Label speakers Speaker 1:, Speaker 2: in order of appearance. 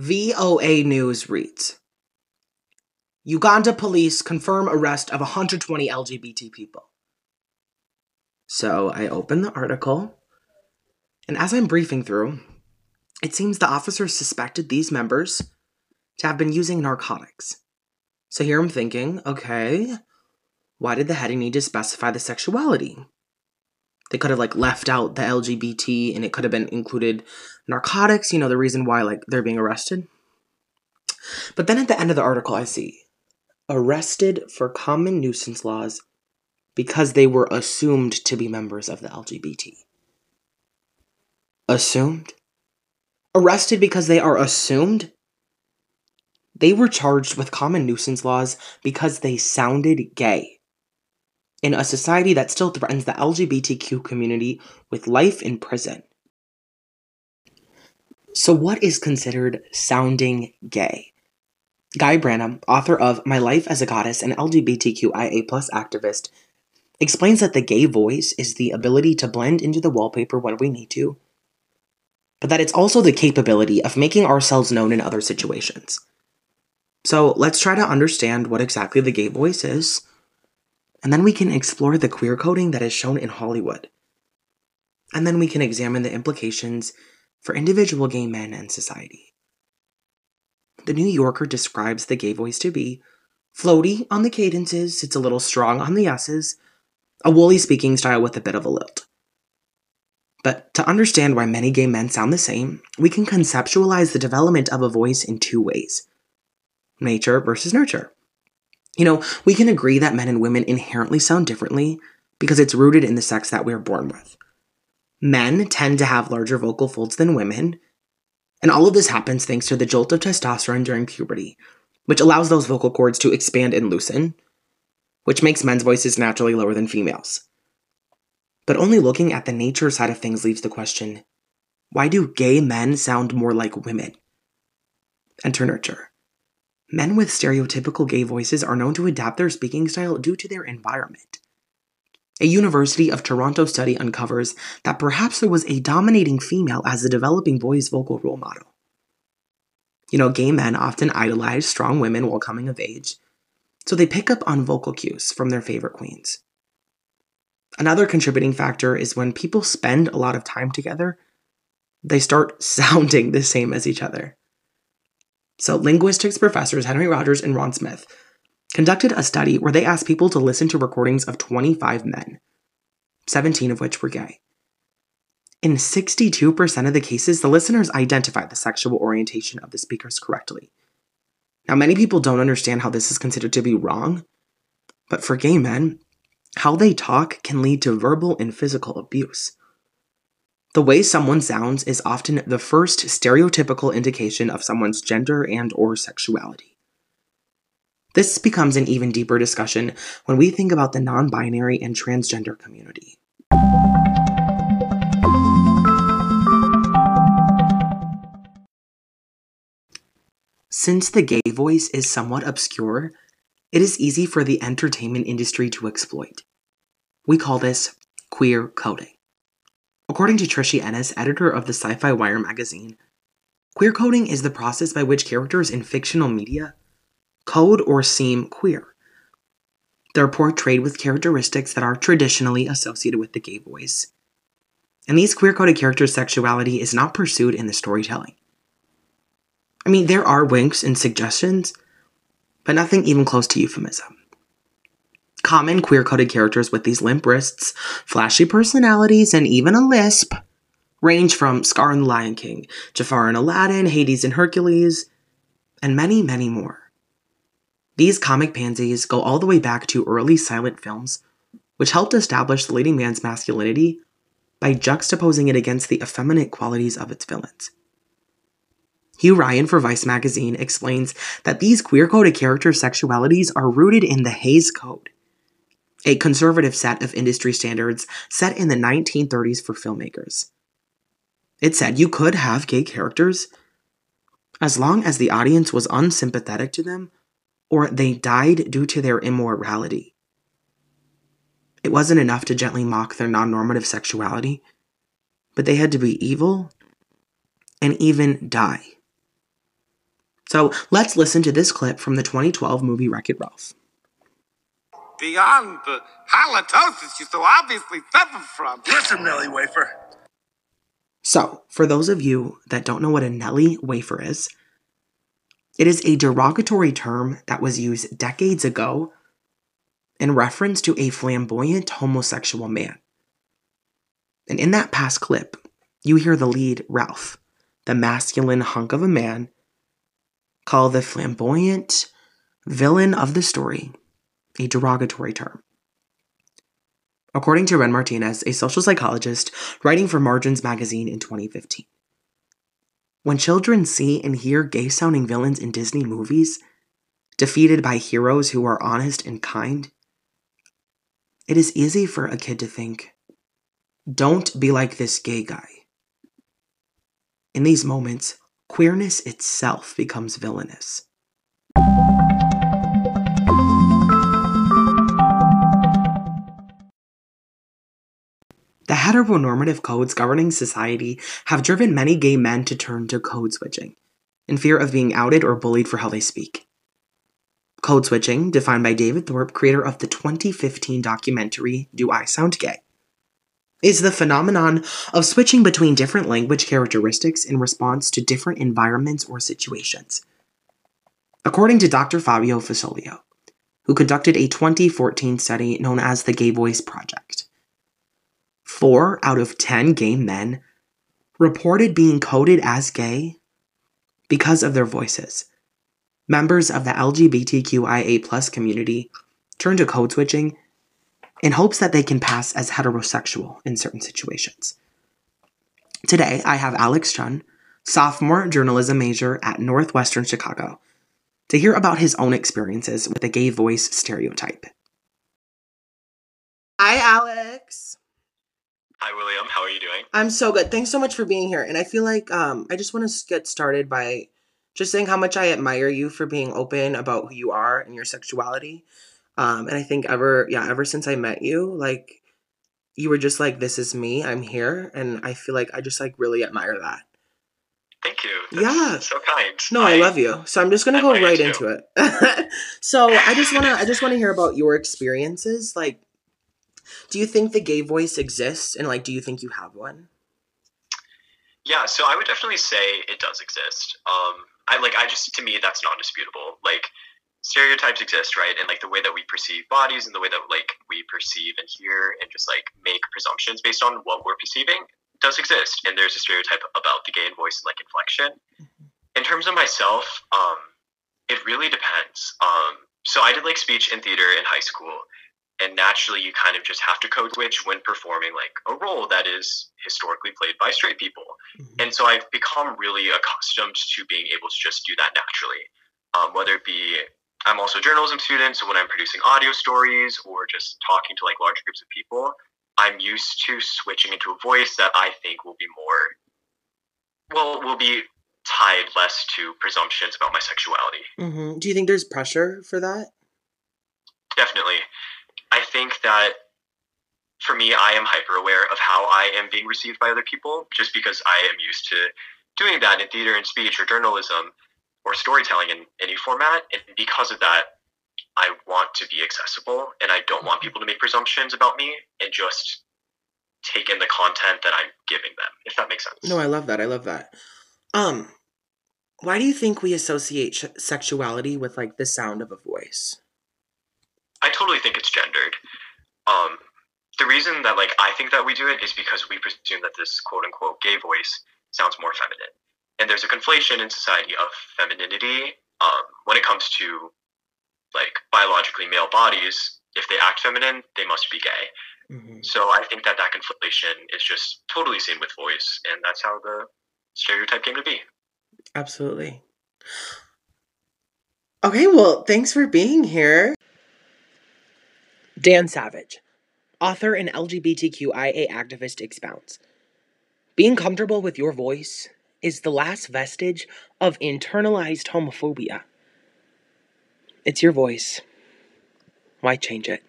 Speaker 1: VOA News reads Uganda police confirm arrest of 120 LGBT people. So I open the article, and as I'm briefing through, it seems the officers suspected these members to have been using narcotics. So here I'm thinking, okay, why did the heading need to specify the sexuality? They could have like left out the LGBT and it could have been included narcotics, you know, the reason why like they're being arrested. But then at the end of the article I see arrested for common nuisance laws because they were assumed to be members of the LGBT. Assumed? Arrested because they are assumed? They were charged with common nuisance laws because they sounded gay. In a society that still threatens the LGBTQ community with life in prison. So, what is considered sounding gay? Guy Branum, author of My Life as a Goddess and LGBTQIA activist, explains that the gay voice is the ability to blend into the wallpaper when we need to, but that it's also the capability of making ourselves known in other situations. So let's try to understand what exactly the gay voice is, and then we can explore the queer coding that is shown in Hollywood. And then we can examine the implications for individual gay men and society. The New Yorker describes the gay voice to be floaty on the cadences, it's a little strong on the S's, a woolly speaking style with a bit of a lilt. But to understand why many gay men sound the same, we can conceptualize the development of a voice in two ways nature versus nurture. You know, we can agree that men and women inherently sound differently because it's rooted in the sex that we're born with. Men tend to have larger vocal folds than women, and all of this happens thanks to the jolt of testosterone during puberty, which allows those vocal cords to expand and loosen, which makes men's voices naturally lower than females. But only looking at the nature side of things leaves the question why do gay men sound more like women? Enter nurture. Men with stereotypical gay voices are known to adapt their speaking style due to their environment. A University of Toronto study uncovers that perhaps there was a dominating female as a developing boy's vocal role model. You know, gay men often idolize strong women while coming of age, so they pick up on vocal cues from their favorite queens. Another contributing factor is when people spend a lot of time together, they start sounding the same as each other. So, linguistics professors Henry Rogers and Ron Smyth conducted a study where they asked people to listen to recordings of 25 men, 17 of which were gay. In 62% of the cases, the listeners identified the sexual orientation of the speakers correctly. Now, many people don't understand how this is considered to be wrong, but for gay men, how they talk can lead to verbal and physical abuse. The way someone sounds is often the first stereotypical indication of someone's gender and or sexuality. This becomes an even deeper discussion when we think about the non-binary and transgender community. Since the gay voice is somewhat obscure, it is easy for the entertainment industry to exploit. We call this queer coding. According to Tricia Ennis, editor of the Sci Fi Wire magazine, queer coding is the process by which characters in fictional media code or seem queer. They're portrayed with characteristics that are traditionally associated with the gay voice. And these queer coded characters' sexuality is not pursued in the storytelling. I mean, there are winks and suggestions, but nothing even close to euphemism. Common queer coded characters with these limp wrists, flashy personalities, and even a lisp range from Scar in The Lion King, Jafar in Aladdin, Hades in Hercules, and many, many more. These comic pansies go all the way back to early silent films, which helped establish the leading man's masculinity by juxtaposing it against the effeminate qualities of its villains. Hugh Ryan for Vice magazine explains that these queer coded character sexualities are rooted in the Hays Code, a conservative set of industry standards set in the 1930s for filmmakers. It said you could have gay characters as long as the audience was unsympathetic to them or they died due to their immorality. It wasn't enough to gently mock their non normative sexuality, but they had to be evil and even die. So let's listen to this clip from the 2012 movie Wreck It Ralph.
Speaker 2: Beyond the halitosis you so obviously suffer from.
Speaker 3: Listen, Nelly Wafer.
Speaker 1: So, for those of you that don't know what a Nelly wafer is, it is a derogatory term that was used decades ago in reference to a flamboyant homosexual man. And in that past clip, you hear the lead, Ralph, the masculine hunk of a man, call the flamboyant villain of the story a derogatory term. According to Ren Martinez, a social psychologist writing for Margins magazine in 2015. When children see and hear gay sounding villains in Disney movies, defeated by heroes who are honest and kind, it is easy for a kid to think, don't be like this gay guy. In these moments, queerness itself becomes villainous. The heteronormative codes governing society have driven many gay men to turn to code switching, in fear of being outed or bullied for how they speak. Code switching, defined by David Thorpe, creator of the 2015 documentary Do I Sound Gay, is the phenomenon of switching between different language characteristics in response to different environments or situations. According to Dr. Fabio Fasolio, who conducted a 2014 study known as the Gay Voice Project, four out of 10 gay men reported being coded as gay because of their voices. Members of the LGBTQIA community turn to code switching in hopes that they can pass as heterosexual in certain situations. Today, I have Alex Chun, sophomore journalism major at Northwestern Chicago, to hear about his own experiences with the gay voice stereotype. Hi, Alex.
Speaker 4: Hi, William. How are you doing?
Speaker 1: I'm so good. Thanks so much for being here. And I feel like um, I just want to get started by just saying how much I admire you for being open about who you are and your sexuality. Um, and I think ever, yeah, ever since I met you, like you were just like, this is me, I'm here. And I feel like I just like really admire that.
Speaker 4: Thank you. That's
Speaker 1: Yeah.
Speaker 4: So kind.
Speaker 1: No, I, love you. So I'm just gonna go right
Speaker 4: too.
Speaker 1: into it. so I just wanna I just wanna hear about your experiences. Like, do you think the gay voice exists and like do you think you have one?
Speaker 4: Yeah, so I would definitely say it does exist. Um, I like I just to me that's non-disputable. Like stereotypes exist, right? And like the way that we perceive bodies and the way that like we perceive and hear and just like make presumptions based on what we're perceiving does exist. And there's a stereotype about the gay and voice and like inflection. In terms of myself, um, it really depends. Um, so I did like speech and theater in high school, and naturally you kind of just have to code switch when performing like a role that is historically played by straight people. And so I've become really accustomed to being able to just do that naturally. Um, whether it be, I'm also a journalism student, so when I'm producing audio stories or just talking to like large groups of people, I'm used to switching into a voice that I think will be more, well, will be tied less to presumptions about my sexuality.
Speaker 1: Mm-hmm. Do you think there's pressure for that?
Speaker 4: Definitely. I think that for me, I am hyper aware of how I am being received by other people just because I am used to doing that in theater and speech or journalism or storytelling in any format. And because of that, I want to be accessible and I don't want people to make presumptions about me and just take in the content that I'm giving them, if that makes sense.
Speaker 1: No, I love that. I love that. Um, why do you think we associate sh- sexuality with like the sound of a voice?
Speaker 4: I totally think it's gendered. Um, the reason that like I think that we do it is because we presume that this quote unquote gay voice sounds more feminine, and there's a conflation in society of femininity um, when it comes to like biologically male bodies. If they act feminine, they must be gay.
Speaker 1: Mm-hmm.
Speaker 4: So I think that that conflation is just totally seen with voice, and that's how the stereotype came to be.
Speaker 1: Absolutely. Okay, well, thanks for being here. Dan Savage, author and LGBTQIA activist, expounds Being comfortable with your voice is the last vestige of internalized homophobia. It's your voice. Why change it?